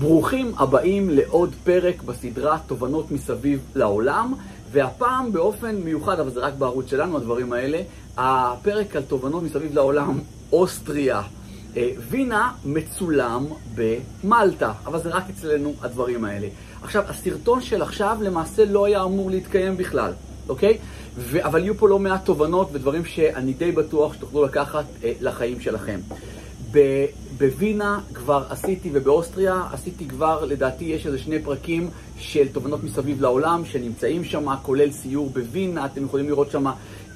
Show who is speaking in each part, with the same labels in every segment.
Speaker 1: ברוכים הבאים לעוד פרק בסדרה תובנות מסביב לעולם, והפעם באופן מיוחד, אבל זה רק בערוץ שלנו הדברים האלה, הפרק על תובנות מסביב לעולם, אוסטריה. אה, וינה מצולם במלטה, אבל זה רק אצלנו הדברים האלה. עכשיו, הסרטון של עכשיו למעשה לא היה אמור להתקיים בכלל, אוקיי? ו- אבל יהיו פה לא מעט תובנות ודברים שאני די בטוח שתוכלו לקחת אה, לחיים שלכם. בווינה כבר עשיתי, ובאוסטריה עשיתי כבר, לדעתי יש איזה שני פרקים של תובנות מסביב לעולם שנמצאים שם, כולל סיור בווינה, אתם יכולים לראות שם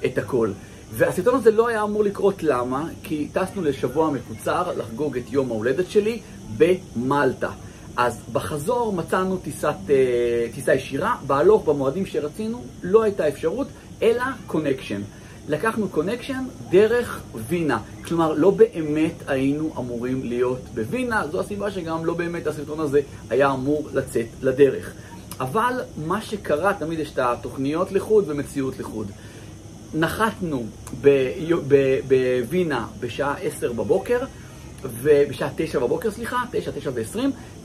Speaker 1: את הכל. והסרטון הזה לא היה אמור לקרות, למה? כי טסנו לשבוע מקוצר לחגוג את יום ההולדת שלי במלטה. אז בחזור מצאנו טיסת, אה, טיסה ישירה, בהלוך במועדים שרצינו לא הייתה אפשרות, אלא קונקשן. לקחנו connection דרך וינה. כלומר, לא באמת היינו אמורים להיות בווינה, זו הסיבה שגם לא באמת הסרטון הזה היה אמור לצאת לדרך. אבל מה שקרה, תמיד יש את התוכניות לחוד ומציאות לחוד. נחתנו בווינה בשעה 10 בבוקר, ובשעה 9 בבוקר, סליחה, 9, 9 ו-20,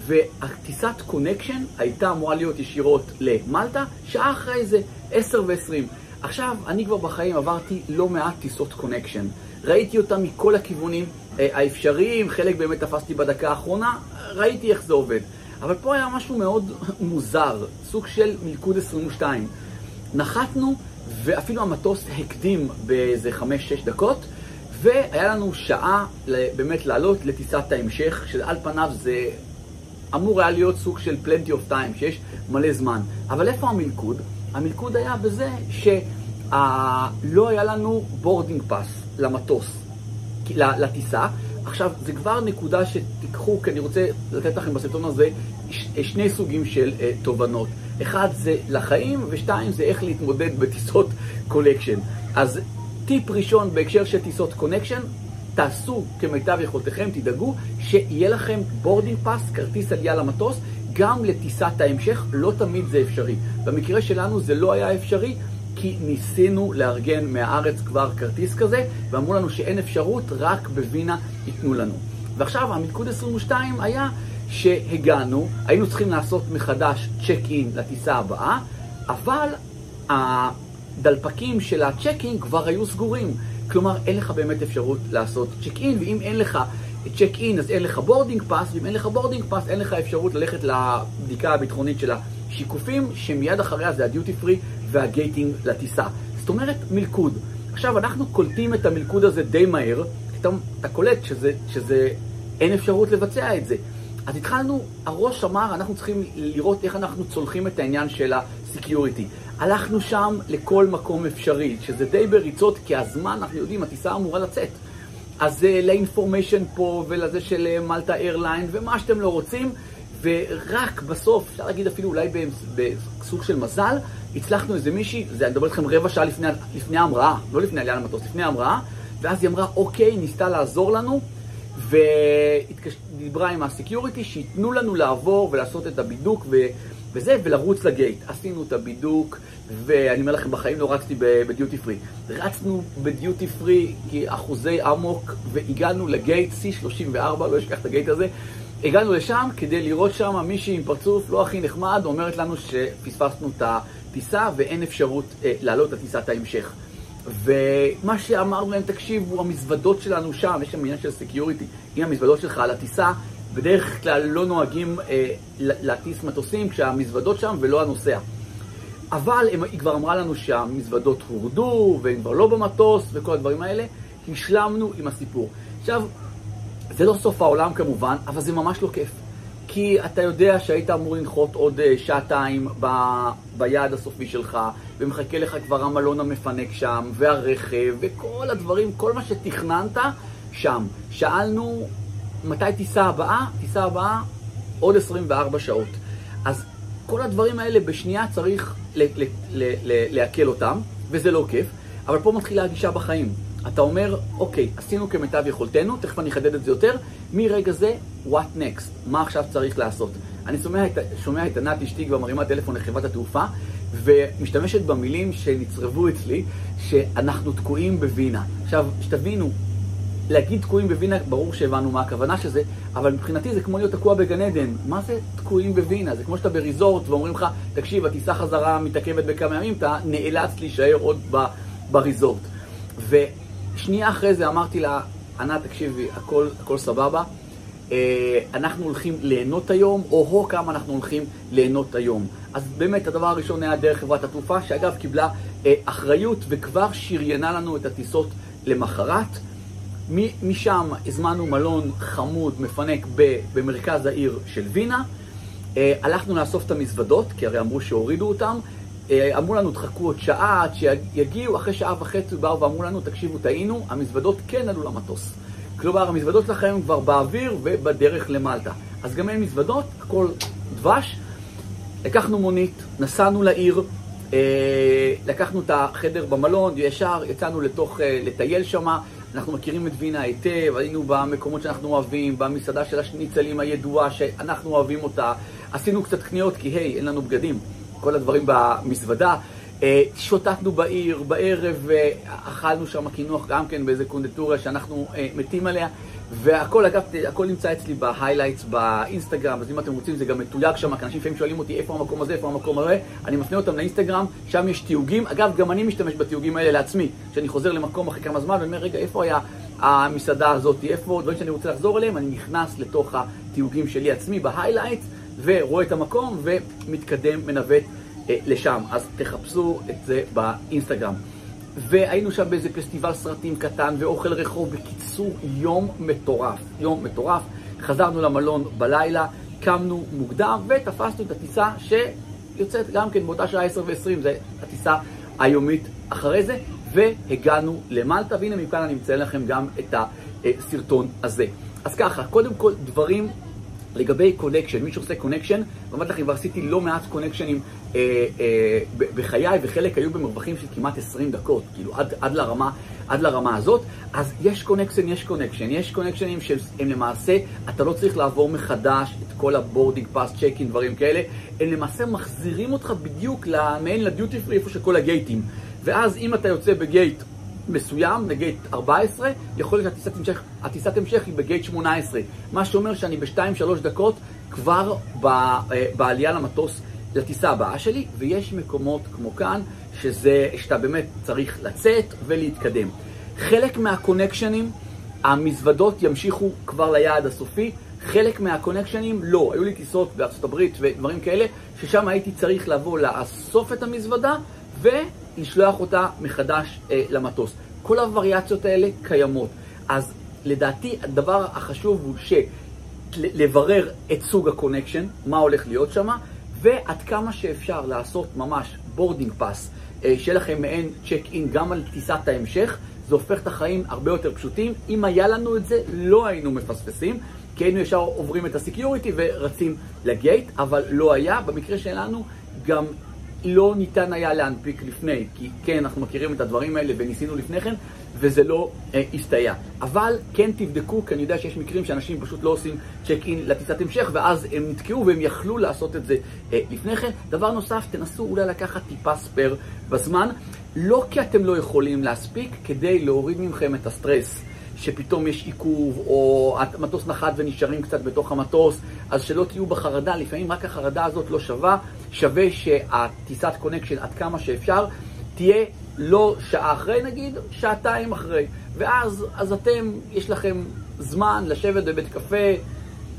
Speaker 1: והטיסת connection הייתה אמורה להיות ישירות למלטה, שעה אחרי זה, 10 ו-20. עכשיו, אני כבר בחיים עברתי לא מעט טיסות קונקשן. ראיתי אותם מכל הכיוונים אה, האפשריים, חלק באמת תפסתי בדקה האחרונה, ראיתי איך זה עובד. אבל פה היה משהו מאוד מוזר, סוג של מלכוד 22. נחתנו, ואפילו המטוס הקדים באיזה 5-6 דקות, והיה לנו שעה באמת לעלות לטיסת ההמשך, שעל פניו זה אמור היה להיות סוג של plenty of time, שיש מלא זמן. אבל איפה המלכוד? המלכוד היה בזה שלא היה לנו boarding pass למטוס, לטיסה. עכשיו, זה כבר נקודה שתיקחו, כי אני רוצה לתת לכם בסרטון הזה שני סוגים של אה, תובנות. אחד זה לחיים, ושתיים זה איך להתמודד בטיסות connection. אז טיפ ראשון בהקשר של טיסות connection, תעשו כמיטב יכולתכם, תדאגו שיהיה לכם boarding pass, כרטיס עלייה למטוס, גם לטיסת ההמשך, לא תמיד זה אפשרי. במקרה שלנו זה לא היה אפשרי, כי ניסינו לארגן מהארץ כבר כרטיס כזה, ואמרו לנו שאין אפשרות, רק בווינה ייתנו לנו. ועכשיו המלכוד 22 היה שהגענו, היינו צריכים לעשות מחדש check in לטיסה הבאה, אבל הדלפקים של ה check in כבר היו סגורים. כלומר, אין לך באמת אפשרות לעשות check in, ואם אין לך check in אז אין לך boarding pass, ואם אין לך boarding pass אין לך אפשרות ללכת לבדיקה הביטחונית של השיקופים, שמיד אחריה זה הדיוטי פרי וה gating לטיסה. זאת אומרת, מלכוד. עכשיו, אנחנו קולטים את המלכוד הזה די מהר, פתאום אתה קולט שזה, שזה, אין אפשרות לבצע את זה. אז התחלנו, הראש אמר, אנחנו צריכים לראות איך אנחנו צולחים את העניין של ה security. הלכנו שם לכל מקום אפשרי, שזה די בריצות, כי הזמן, אנחנו יודעים, הטיסה אמורה לצאת. אז ל information פה ולזה של מלטה airline ומה שאתם לא רוצים, ורק בסוף, אפשר להגיד אפילו אולי בסוג של מזל, הצלחנו איזה מישהי, זה אני מדבר איתכם רבע שעה לפני, לפני ההמראה, לא לפני עלייה למטוס, לפני ההמראה, ואז היא אמרה, אוקיי, ניסתה לעזור לנו, ודיברה עם ה security, שייתנו לנו לעבור ולעשות את הבידוק ו... וזה, ולרוץ ל gate. עשינו את הבידוק, ואני אומר לכם, בחיים לא רצתי בדיוטי פרי. רצנו בדיוטי פרי כאחוזי אמוק, והגענו ל gate C34, לא אשכח את ה gate הזה. הגענו לשם כדי לראות שם מישהי עם פרצוף לא הכי נחמד, אומרת לנו שפספסנו את הטיסה ואין אפשרות אה, לעלות לטיסת ההמשך. ומה שאמרנו להם, תקשיבו, המזוודות שלנו שם, יש שם עניין של security, אם המזוודות שלך על הטיסה, בדרך כלל לא נוהגים אה, להטיס מטוסים כשהמזוודות שם ולא הנוסע. אבל הם, היא כבר אמרה לנו שהמזוודות הורדו, והם כבר לא במטוס, וכל הדברים האלה. השלמנו עם הסיפור. עכשיו, זה לא סוף העולם כמובן, אבל זה ממש לא כיף. כי אתה יודע שהיית אמור לנחות עוד uh, שעתיים ב, ביעד הסופי שלך, ומחכה לך כבר המלון המפנק שם, והרכב, וכל הדברים, כל מה שתכננת, שם. שאלנו מתי טיסה הבאה? טיסה הבאה עוד 24 שעות. אז כל הדברים האלה בשנייה צריך לעכל אותם, וזה לא כיף, אבל פה מתחילה הגישה בחיים. אתה אומר, אוקיי, עשינו כמיטב יכולתנו, תכף אני אחדד את זה יותר, מרגע זה, what next? מה עכשיו צריך לעשות? אני שומע את, שומע את ענת אשתי כבר מרימה טלפון לחברת התעופה, ומשתמשת במילים שנצרבו אצלי, שאנחנו תקועים בווינה. עכשיו, שתבינו, להגיד תקועים בווינה, ברור שהבנו מה הכוונה של זה, אבל מבחינתי זה כמו להיות תקוע בגן עדן. מה זה תקועים בווינה? זה כמו שאתה בריזורט ואומרים לך, תקשיב, הטיסה חזרה מתעכבת בכמה ימים, אתה נאלץ להישאר עוד ב, בריזורט. ושנייה אחרי זה אמרתי לה, ענת, תקשיבי, הכל, הכל סבבה. אה, אנחנו הולכים ליהנות היום, או-הו כמה אנחנו הולכים ליהנות היום. אז באמת הדבר הראשון היה דרך חברת התעופה, שאגב קיבלה אה, אחריות וכבר שריינה לנו את הטיסות למחרת. משם הזמנו מלון חמוד, מפנק במרכז העיר של וינה. אה, הלכנו לאסוף את המזוודות, כי הרי אמרו שהורידו אותם. אה, אמרו לנו, תחכו עוד שעה עד שיגיעו, אחרי שעה וחצי באו ואמרו לנו, תקשיבו, טעינו, המזוודות כן עלו למטוס. כלומר, המזוודות שלכם כבר באוויר ובדרך למלטה. אז גם אין מזוודות, הכל דבש. לקחנו מונית, נסענו לעיר, אה, לקחנו את החדר במלון, ישר יצאנו לתוך, לטייל שמה. אנחנו מכירים את וינה היטב, היינו במקומות שאנחנו אוהבים, במסעדה של השניצלים הידועה שאנחנו אוהבים אותה. עשינו קצת קניות כי היי, אין לנו בגדים, כל הדברים במזוודה. אה, שוטטנו בעיר, בערב אכלנו שם קינוח גם כן באיזה קונדטוריה שאנחנו אה, מתים עליה. והכל, אגב, הכל נמצא אצלי ב highlights באינסטגרם, אז אם אתם רוצים זה גם מתויג שם, כי אנשים לפעמים שואלים אותי איפה המקום הזה, איפה המקום הזה, אני מפנה אותם לאינסטגרם, שם יש תיוגים. אגב, גם אני משתמש בתיוגים האלה לעצמי, כשאני חוזר למקום אחרי כמה זמן, ואני אומר, רגע, איפה היה המסעדה הזאת, איפה דברים שאני רוצה לחזור אליהם, אני נכנס לתוך התיוגים שלי עצמי ב highlights, ורואה את המקום ומתקדם, מנווט אה, לשם. אז תחפשו את זה באינסטגרם. והיינו שם באיזה פסטיבל סרטים קטן ואוכל רחוב. בקיצור, יום מטורף. יום מטורף. חזרנו למלון בלילה, קמנו מוקדם ותפסנו את הטיסה שיוצאת גם כן באותה שעה 10 ו-20, זו הטיסה היומית אחרי זה, והגענו למלטה, והנה מכאן אני מציין לכם גם את הסרטון הזה. אז ככה, קודם כל דברים לגבי קונקשן, מי שעושה קונקשן, ואמרתי לכם, כבר עשיתי לא מעט קונקשנים אה, אה, בחיי, וחלק היו במרווחים של כמעט 20 דקות, כאילו עד, עד, לרמה, עד לרמה הזאת. אז יש קונקשן, יש קונקשן. יש קונקשנים שהם למעשה, אתה לא צריך לעבור מחדש את כל ה boarding pass, צ'ק אין, דברים כאלה. הם למעשה מחזירים אותך בדיוק מעין לדיוטי פרי, איפה שכל הגייטים. ואז אם אתה יוצא בגייט מסוים, לגייט 14, יכול להיות שהטיסת המשך היא בגייט 18. מה שאומר שאני ב-2-3 דקות כבר אה, בעלייה למטוס לטיסה הבאה שלי, ויש מקומות כמו כאן, שזה, שאתה באמת צריך לצאת ולהתקדם. חלק מהקונקשנים, המזוודות ימשיכו כבר ליעד הסופי, חלק מהקונקשנים לא. היו לי טיסות בארצות הברית ודברים כאלה, ששם הייתי צריך לבוא לאסוף את המזוודה ולשלוח אותה מחדש אה, למטוס. כל הווריאציות האלה קיימות. אז לדעתי הדבר החשוב הוא ש... לברר את סוג הקונקשן, מה הולך להיות שם, ועד כמה שאפשר לעשות ממש boarding pass, אה, שיהיה לכם מעין צ'ק אין גם על טיסת ההמשך, זה הופך את החיים הרבה יותר פשוטים. אם היה לנו את זה, לא היינו מפספסים, כי היינו ישר עוברים את ה security ורצים לגייט, אבל לא היה. במקרה שלנו גם לא ניתן היה להנפיק לפני, כי כן, אנחנו מכירים את הדברים האלה וניסינו לפני כן, וזה לא אה, הסתייע. אבל כן תבדקו, כי אני יודע שיש מקרים שאנשים פשוט לא עושים צ'ק אין לטיסת המשך, ואז הם נתקעו והם יכלו לעשות את זה אה, לפני כן. דבר נוסף, תנסו אולי לקחת טיפה spare בזמן, לא כי אתם לא יכולים להספיק, כדי להוריד מכם את הסטרס. שפתאום יש עיכוב, או המטוס נחת ונשארים קצת בתוך המטוס, אז שלא תהיו בחרדה, לפעמים רק החרדה הזאת לא שווה, שווה שהטיסת קונקשן עד כמה שאפשר תהיה לא שעה אחרי נגיד, שעתיים אחרי. ואז אז אתם, יש לכם זמן לשבת בבית קפה,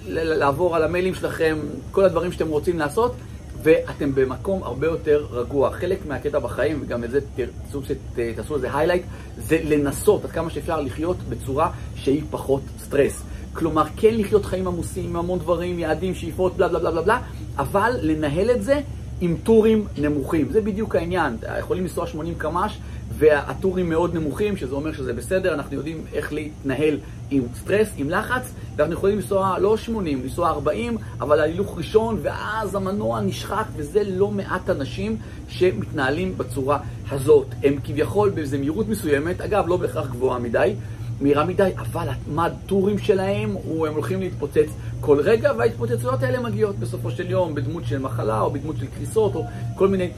Speaker 1: לעבור על המיילים שלכם, כל הדברים שאתם רוצים לעשות, ואתם במקום הרבה יותר רגוע. חלק מהקטע בחיים, וגם את זה תרצו שתעשו איזה highlight, זה לנסות עד כמה שאפשר לחיות בצורה שהיא פחות סטרס. כלומר, כן לחיות חיים עמוסים עם המון דברים, יעדים, שאיפות, בלה בלה בלה בלה בלה, אבל לנהל את זה עם טורים נמוכים. זה בדיוק העניין. יכולים לנסוע 80 קמ"ש והטורים מאוד נמוכים, שזה אומר שזה בסדר, אנחנו יודעים איך להתנהל עם סטרס, עם לחץ, ואנחנו יכולים לנסוע לא 80, לנסוע 40, אבל ההילוך ראשון, ואז המנוע נשחק, וזה לא מעט אנשים שמתנהלים בצורה הזאת. הם כביכול באיזו מהירות מסוימת, אגב, לא בהכרח גבוהה מדי, מהירה מדי, אבל הטורים שלהם, הם הולכים להתפוצץ כל רגע, וההתפוצצויות האלה מגיעות בסופו של יום בדמות של מחלה, או בדמות של קריסות, או כל מיני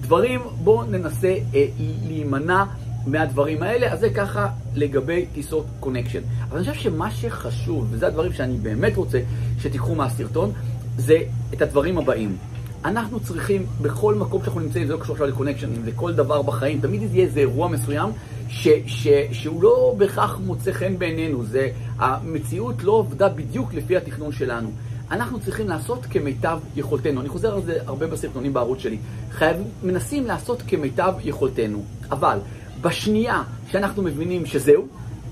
Speaker 1: דברים. בואו ננסה אה, להימנע מהדברים האלה, אז זה ככה לגבי טיסות קונקשן. אבל אני חושב שמה שחשוב, וזה הדברים שאני באמת רוצה שתיקחו מהסרטון, זה את הדברים הבאים. אנחנו צריכים, בכל מקום שאנחנו נמצאים, זה לא קשור עכשיו לקונקשנים, זה כל דבר בחיים, תמיד יהיה איזה אירוע מסוים ש, ש, שהוא לא בהכרח מוצא חן בעינינו, זה, המציאות לא עובדה בדיוק לפי התכנון שלנו. אנחנו צריכים לעשות כמיטב יכולתנו. אני חוזר על זה הרבה בסרטונים בערוץ שלי. חייבים, מנסים לעשות כמיטב יכולתנו. אבל בשנייה שאנחנו מבינים שזהו,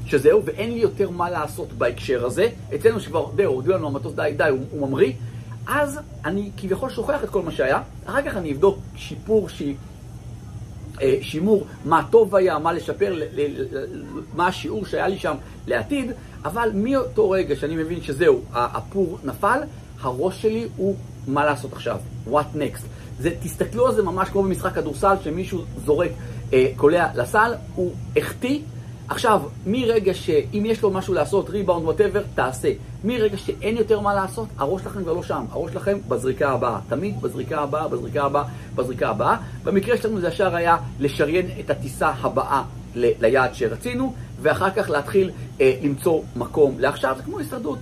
Speaker 1: שזהו, ואין לי יותר מה לעשות בהקשר הזה, אצלנו שכבר, די, הודיעו לנו המטוס די, די, הוא, הוא ממריא, אז אני כביכול שוכח את כל מה שהיה, אחר כך אני אבדוק שיפור, שימור, מה טוב היה, מה לשפר, מה השיעור שהיה לי שם לעתיד, אבל מאותו רגע שאני מבין שזהו, הפור נפל, הראש שלי הוא מה לעשות עכשיו, what next. זה, תסתכלו על זה ממש כמו במשחק כדורסל, שמישהו זורק אה, קולע לסל, הוא החטיא, עכשיו, מרגע שאם יש לו משהו לעשות, ריבאונד, whatever, תעשה. מרגע שאין יותר מה לעשות, הראש שלכם כבר לא שם. הראש שלכם בזריקה הבאה. תמיד בזריקה הבאה, בזריקה הבאה, בזריקה הבאה. במקרה שלנו זה ישר היה לשריין את הטיסה הבאה ל- ליעד שרצינו, ואחר כך להתחיל אה, למצוא מקום לעכשיו. זה כמו הישרדות.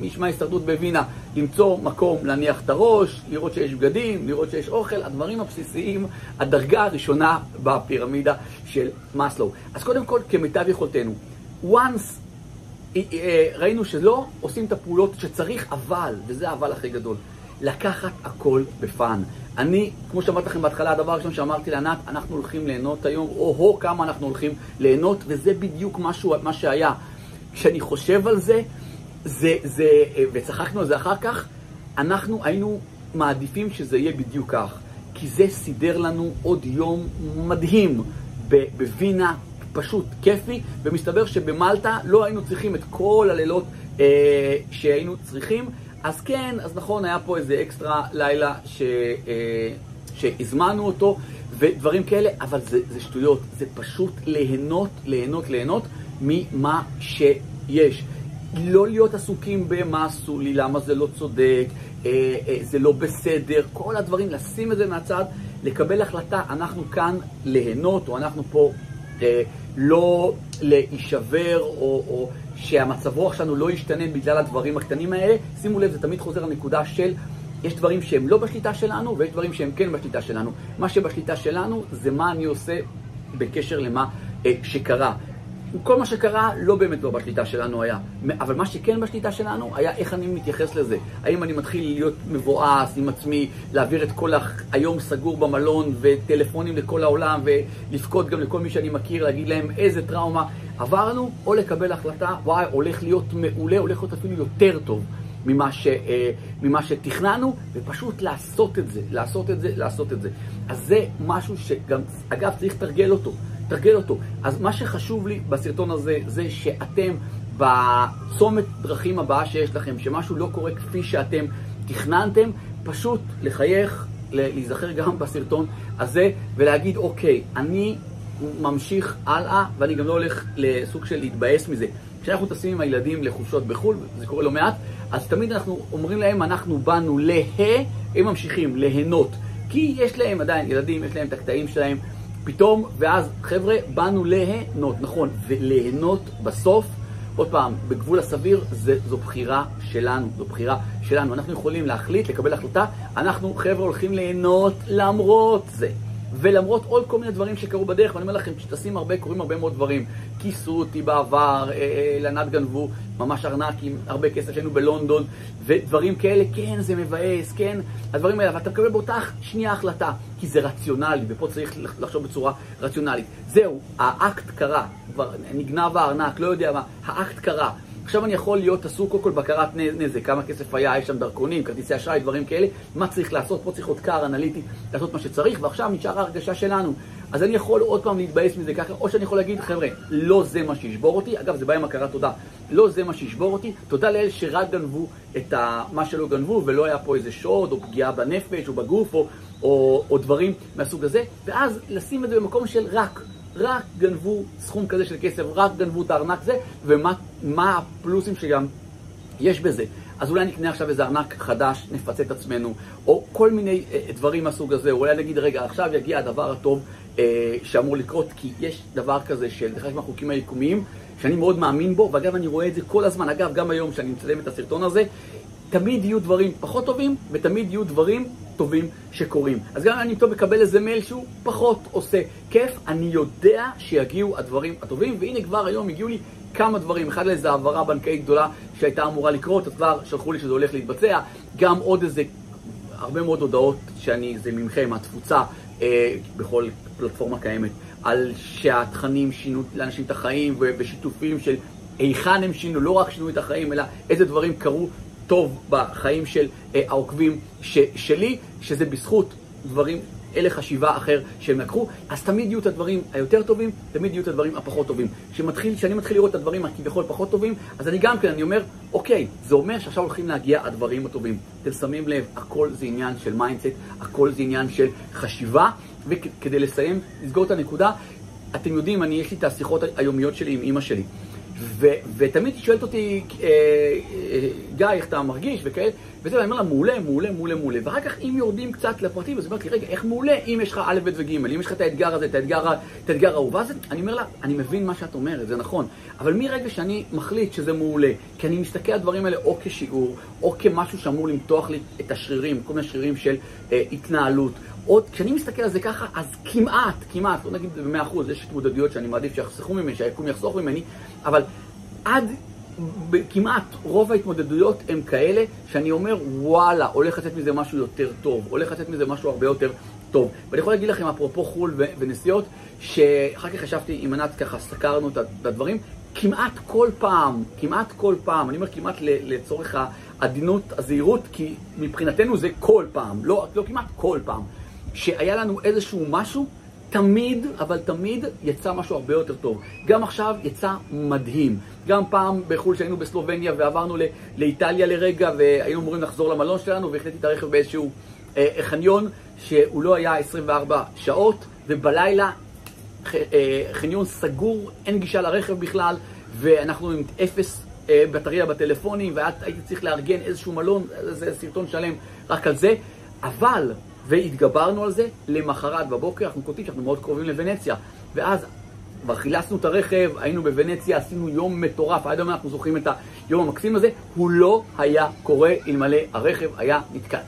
Speaker 1: מי ישמע הישרדות בווינה, למצוא מקום להניח את הראש, לראות שיש בגדים, לראות שיש אוכל, הדברים הבסיסיים, הדרגה הראשונה בפירמידה של מאסלו. אז קודם כל, כמיטב יכולתנו. once אה, אה, ראינו שלא עושים את הפעולות שצריך, אבל, וזה האבל הכי גדול, לקחת הכל בפאן. אני, כמו שאמרתי לכם בהתחלה, הדבר הראשון שאמרתי לענת, אנחנו הולכים ליהנות היום, או-הו כמה אנחנו הולכים ליהנות, וזה בדיוק משהו, מה שהיה. כשאני חושב על זה, זה, זה, וצחקנו על זה אחר כך, אנחנו היינו מעדיפים שזה יהיה בדיוק כך. כי זה סידר לנו עוד יום מדהים בווינה, פשוט כיפי, ומסתבר שבמלטה לא היינו צריכים את כל הלילות אה, שהיינו צריכים. אז כן, אז נכון, היה פה איזה אקסטרה לילה ש, אה, שהזמנו אותו, ודברים כאלה, אבל זה, זה שטויות, זה פשוט ליהנות, ליהנות, ליהנות ממה שיש. לא להיות עסוקים במה עשו לי, למה זה לא צודק, אה, אה, זה לא בסדר, כל הדברים, לשים את זה מהצד, לקבל החלטה, אנחנו כאן ליהנות, או אנחנו פה אה, לא להישבר, או, או שהמצב רוח שלנו לא ישתנה בגלל הדברים הקטנים האלה. שימו לב, זה תמיד חוזר לנקודה של... יש דברים שהם לא בשליטה שלנו, ויש דברים שהם כן בשליטה שלנו. מה שבשליטה שלנו זה מה אני עושה בקשר למה אה, שקרה. כל מה שקרה לא באמת לא בשליטה שלנו היה. אבל מה שכן בשליטה שלנו היה איך אני מתייחס לזה. האם אני מתחיל להיות מבואס עם עצמי, להעביר את כל היום סגור במלון וטלפונים לכל העולם ולבכות גם לכל מי שאני מכיר, להגיד להם איזה טראומה עברנו, או לקבל החלטה, וואי, הולך להיות מעולה, הולך להיות אפילו יותר טוב. ממה, ש, אה, ממה שתכננו, ופשוט לעשות את זה, לעשות את זה, לעשות את זה. אז זה משהו שגם, אגב, צריך לתרגל אותו. תרגל אותו. אז מה שחשוב לי בסרטון הזה, זה שאתם בצומת דרכים הבאה שיש לכם, שמשהו לא קורה כפי שאתם תכננתם, פשוט לחייך, להיזכר גם בסרטון הזה, ולהגיד, אוקיי, אני ממשיך הלאה, ואני גם לא הולך לסוג של להתבאס מזה. כשאנחנו טסים עם הילדים לחופשות בחו"ל, זה קורה לא מעט, אז תמיד אנחנו אומרים להם, אנחנו באנו לה, הם ממשיכים ליהנות. כי יש להם עדיין ילדים, יש להם את הקטעים שלהם, פתאום, ואז, חבר'ה, באנו ליהנות, נכון, וליהנות בסוף, עוד פעם, בגבול הסביר, זה, זו בחירה שלנו, זו בחירה שלנו. אנחנו יכולים להחליט, לקבל החלטה, אנחנו, חבר'ה, הולכים ליהנות למרות זה. ולמרות עוד כל מיני דברים שקרו בדרך, ואני אומר לכם, כשטסים הרבה, קורים הרבה מאוד דברים. כיסו אותי בעבר, אה, אה, לנת גנבו ממש ארנק עם הרבה כסף שהיינו בלונדון, ודברים כאלה, כן, זה מבאס, כן, הדברים האלה, אבל אתה מקבל באותה שנייה החלטה, כי זה רציונלי, ופה צריך לחשוב בצורה רציונלית. זהו, האקט קרה, כבר נגנב הארנק, לא יודע מה, האקט קרה. עכשיו אני יכול להיות עסוק קודם כל בקרת נזק, כמה כסף היה, יש שם דרכונים, כרטיסי אשראי, דברים כאלה, מה צריך לעשות, פה צריך עוד קר אנליטי, לעשות מה שצריך, ועכשיו נשאר ההרגשה שלנו. אז אני יכול עוד פעם להתבאס מזה ככה, או שאני יכול להגיד, חבר'ה, לא זה מה שישבור אותי, אגב, זה בא עם הכרת תודה, לא זה מה שישבור אותי, תודה לאל שרק גנבו את ה... מה שלא גנבו, ולא היה פה איזה שוד, או פגיעה בנפש, או בגוף, או, או, או דברים מהסוג הזה, ואז לשים את זה במקום של רק. רק גנבו סכום כזה של כסף, רק גנבו את הארנק הזה, ומה הפלוסים שגם יש בזה. אז אולי נקנה עכשיו איזה ארנק חדש, נפצה את עצמנו, או כל מיני אה, דברים מהסוג הזה, אולי נגיד, רגע, עכשיו יגיע הדבר הטוב אה, שאמור לקרות, כי יש דבר כזה של אחד מהחוקים היקומיים, שאני מאוד מאמין בו, ואגב, אני רואה את זה כל הזמן, אגב, גם היום כשאני מצלם את הסרטון הזה, תמיד יהיו דברים פחות טובים, ותמיד יהיו דברים טובים שקורים. אז גם אם אני פתאום מקבל איזה מייל שהוא פחות עושה כיף, אני יודע שיגיעו הדברים הטובים, והנה כבר היום הגיעו לי כמה דברים. אחד לאיזו העברה בנקאית גדולה שהייתה אמורה לקרות, אז כבר שלחו לי שזה הולך להתבצע. גם עוד איזה, הרבה מאוד הודעות שאני, זה ממכם, התפוצה אה, בכל פלטפורמה קיימת, על שהתכנים שינו לאנשים את החיים, ושיתופים של היכן הם שינו, לא רק שינו את החיים, אלא איזה דברים קרו טוב בחיים של אה, העוקבים ש, שלי, שזה בזכות דברים, הלך חשיבה אחר שהם לקחו, אז תמיד יהיו את הדברים היותר טובים, תמיד יהיו את הדברים הפחות טובים. כשאני מתחיל לראות את הדברים הכביכול פחות טובים, אז אני גם כן, אני אומר, אוקיי, זה אומר שעכשיו הולכים להגיע הדברים הטובים. אתם שמים לב, הכל זה עניין של mindset, הכל זה עניין של חשיבה, וכדי לסיים, לסגור את הנקודה, אתם יודעים, אני, יש לי את השיחות היומיות שלי עם אימא שלי. ו, ותמיד היא שואלת אותי, אה, אה, גיא, איך אתה מרגיש וכאלה, וזה, ואני אומר לה, מעולה, מעולה, מעולה, מעולה. ואחר כך, אם יורדים קצת לפרטים, אז היא אומרת לי, רגע, איך מעולה אם יש לך א', ב' וג', אם יש לך את האתגר הזה, את האתגר, את האתגר האהוב, ואז אני אומר לה, אני מבין מה שאת אומרת, זה נכון, אבל מרגע שאני מחליט שזה מעולה, כי אני מסתכל על הדברים האלה או כשיעור, או כמשהו שאמור למתוח לי את השרירים, כל מיני שרירים של אה, התנהלות, עוד, כשאני מסתכל על זה ככה, אז כמעט, כמעט, לא נגיד במאה אחוז, יש התמודדויות שאני מעדיף שיחסכו ממני, שהיקום יחסוך ממני, אבל עד כמעט רוב ההתמודדויות הם כאלה שאני אומר, וואלה, הולך לצאת מזה משהו יותר טוב, הולך לצאת מזה משהו הרבה יותר טוב. ואני יכול להגיד לכם, אפרופו חו"ל ונסיעות, שאחר כך ישבתי עם ענת, ככה סקרנו את הדברים, כמעט כל פעם, כמעט כל פעם, אני אומר כמעט לצורך העדינות, הזהירות, כי מבחינתנו זה כל פעם, לא, לא כמעט כל פעם. שהיה לנו איזשהו משהו, תמיד, אבל תמיד יצא משהו הרבה יותר טוב. גם עכשיו יצא מדהים. גם פעם בחו"ל שהיינו בסלובניה ועברנו לאיטליה לרגע והיינו אמורים לחזור למלון שלנו והחלטתי את הרכב באיזשהו אה, חניון שהוא לא היה 24 שעות ובלילה ח, אה, חניון סגור, אין גישה לרכב בכלל ואנחנו עם אפס אה, בטריה בטלפונים והייתי צריך לארגן איזשהו מלון, זה סרטון שלם רק על זה אבל והתגברנו על זה, למחרת בבוקר אנחנו קולטים שאנחנו מאוד קרובים לוונציה. ואז כבר חילצנו את הרכב, היינו בוונציה, עשינו יום מטורף, עד היום אנחנו זוכרים את היום המקסים הזה, הוא לא היה קורה אלמלא הרכב היה נתקע,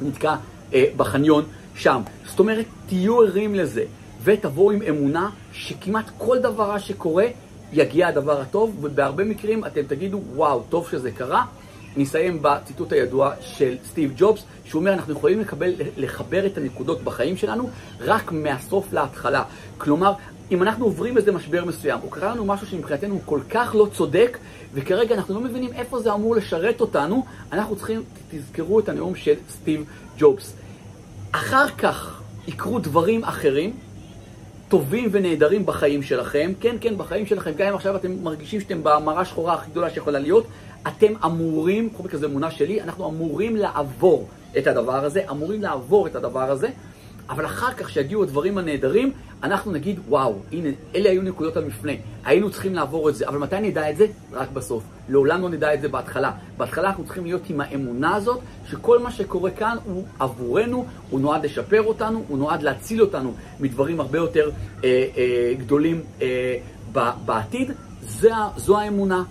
Speaker 1: נתקע אה, בחניון שם. זאת אומרת, תהיו ערים לזה, ותבואו עם אמונה שכמעט כל דבר שקורה, יגיע הדבר הטוב, ובהרבה מקרים אתם תגידו, וואו, טוב שזה קרה. אני אסיים בציטוט הידוע של סטיב ג'ובס, שהוא אומר, אנחנו יכולים לקבל, לחבר את הנקודות בחיים שלנו רק מהסוף להתחלה. כלומר, אם אנחנו עוברים איזה משבר מסוים, או קרה לנו משהו שמבחינתנו הוא כל כך לא צודק, וכרגע אנחנו לא מבינים איפה זה אמור לשרת אותנו, אנחנו צריכים, תזכרו את הנאום של סטיב ג'ובס. אחר כך יקרו דברים אחרים, טובים ונהדרים בחיים שלכם, כן, כן, בחיים שלכם, גם אם עכשיו אתם מרגישים שאתם במראה שחורה הכי גדולה שיכולה להיות, אתם אמורים, בכל מקרה אמונה שלי, אנחנו אמורים לעבור את הדבר הזה, אמורים לעבור את הדבר הזה, אבל אחר כך שיגיעו הדברים הנהדרים, אנחנו נגיד, וואו, הנה, אלה היו נקודות המפנה, היינו צריכים לעבור את זה, אבל מתי נדע את זה? רק בסוף. לעולם לא נדע את זה בהתחלה. בהתחלה אנחנו צריכים להיות עם האמונה הזאת, שכל מה שקורה כאן הוא עבורנו, הוא נועד לשפר אותנו, הוא נועד להציל אותנו מדברים הרבה יותר אה, אה, גדולים אה, בעתיד. זה, זו האמונה,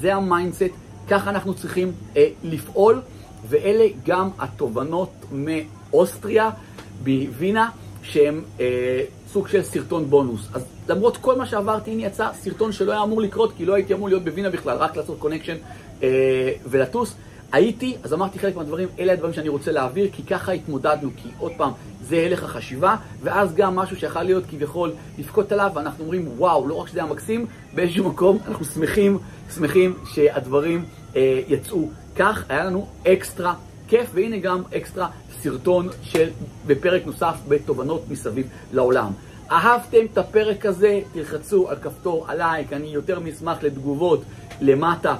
Speaker 1: זה ה mindset, ככה אנחנו צריכים אה, לפעול, ואלה גם התובנות מאוסטריה, בווינה, שהם אה, סוג של סרטון בונוס. אז למרות כל מה שעברתי, הנה יצא סרטון שלא היה אמור לקרות, כי לא הייתי אמור להיות בווינה בכלל, רק לעשות קונקשן אה, ולטוס. הייתי, אז אמרתי חלק מהדברים, אלה הדברים שאני רוצה להעביר, כי ככה התמודדנו, כי עוד פעם, זה הלך החשיבה, ואז גם משהו שיכול להיות כביכול לבכות עליו, ואנחנו אומרים, וואו, לא רק שזה היה מקסים, באיזשהו מקום אנחנו שמחים, שמחים שהדברים אה, יצאו כך, היה לנו אקסטרה כיף, והנה גם אקסטרה סרטון של, בפרק נוסף בתובנות מסביב לעולם. אהבתם את הפרק הזה, תלחצו על כפתור הלייק, אני יותר מאשמח לתגובות למטה.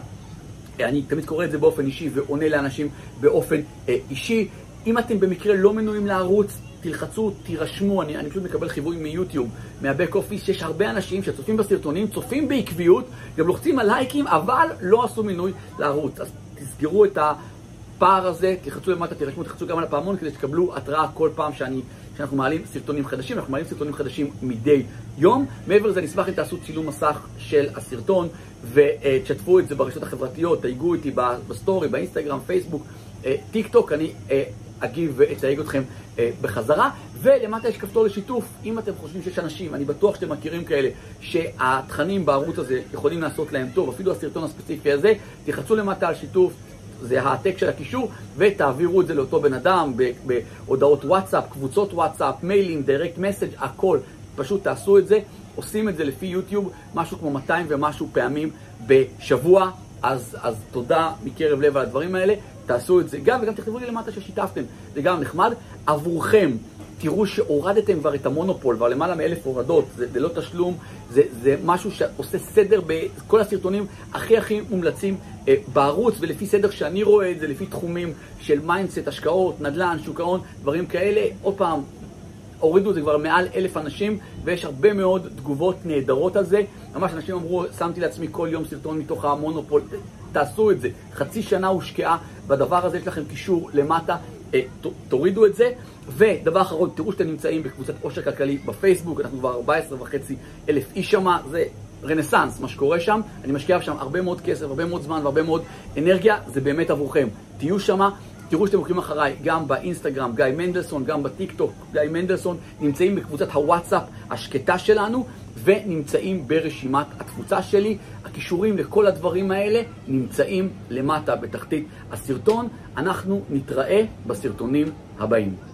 Speaker 1: אני תמיד קורא את זה באופן אישי ועונה לאנשים באופן אה, אישי. אם אתם במקרה לא מנויים לערוץ, תלחצו, תירשמו, אני, אני פשוט מקבל חיווי מיוטיוב, מהבק אופיס, שיש הרבה אנשים שצופים בסרטונים, צופים בעקביות, גם לוחצים על לייקים, אבל לא עשו מינוי לערוץ. אז תסגרו את הפער הזה, תלחצו למטה, תירשמו, תלחצו גם על הפעמון כדי שתקבלו התראה כל פעם שאני, שאנחנו מעלים סרטונים חדשים, אנחנו מעלים סרטונים חדשים מדי יום. מעבר לזה, אני אשמח אם תעשו צילום מסך של הסרטון ותשתפו את זה ברשתות החברתיות, תייגו אותי בסטורי, באינסטגרם, פייסבוק, אה, טיק טוק, אני אה, אגיב ואתייג אתכם אה, בחזרה. ולמטה יש כפתור לשיתוף, אם אתם חושבים שיש אנשים, אני בטוח שאתם מכירים כאלה, שהתכנים בערוץ הזה יכולים לעשות להם טוב, אפילו הסרטון הספציפי הזה, תלחצו למטה על שיתוף, זה העתק של הקישור, ותעבירו את זה לאותו בן אדם בהודעות וואטסאפ, קבוצות וואטסאפ, מיילים, דירקט מסאג', הכל. פשוט תעשו את זה, עושים את זה לפי יוטיוב, משהו כמו 200 ומשהו פעמים בשבוע, אז, אז תודה מקרב לב על הדברים האלה, תעשו את זה גם, וגם תכתבו לי למטה ששיתפתם, זה גם נחמד. עבורכם, תראו שהורדתם כבר את המונופול, כבר למעלה מאלף הורדות, זה, זה לא תשלום, זה, זה משהו שעושה סדר בכל הסרטונים הכי הכי מומלצים אה, בערוץ, ולפי סדר שאני רואה את זה, לפי תחומים של mindset, השקעות, נדל"ן, שוק ההון, דברים כאלה. עוד פעם, הורידו את זה כבר מעל אלף אנשים, ויש הרבה מאוד תגובות נהדרות על זה. ממש אנשים אמרו, שמתי לעצמי כל יום סרטון מתוך המונופול, תעשו את זה. חצי שנה הושקעה בדבר הזה, יש לכם קישור למטה, תורידו את זה. ודבר אחרון, תראו שאתם נמצאים בקבוצת עושר כלכלי בפייסבוק, אנחנו כבר 14 וחצי אלף איש שמה, זה רנסאנס, מה שקורה שם. אני משקיע שם הרבה מאוד כסף, הרבה מאוד זמן והרבה מאוד אנרגיה, זה באמת עבורכם. תהיו שמה. תראו שאתם עוקבים אחריי גם באינסטגרם, גיא מנדלסון, גם בטיק טוק, גיא מנדלסון, נמצאים בקבוצת הוואטסאפ השקטה שלנו ונמצאים ברשימת התפוצה שלי. הכישורים לכל הדברים האלה נמצאים למטה בתחתית הסרטון. אנחנו נתראה בסרטונים הבאים.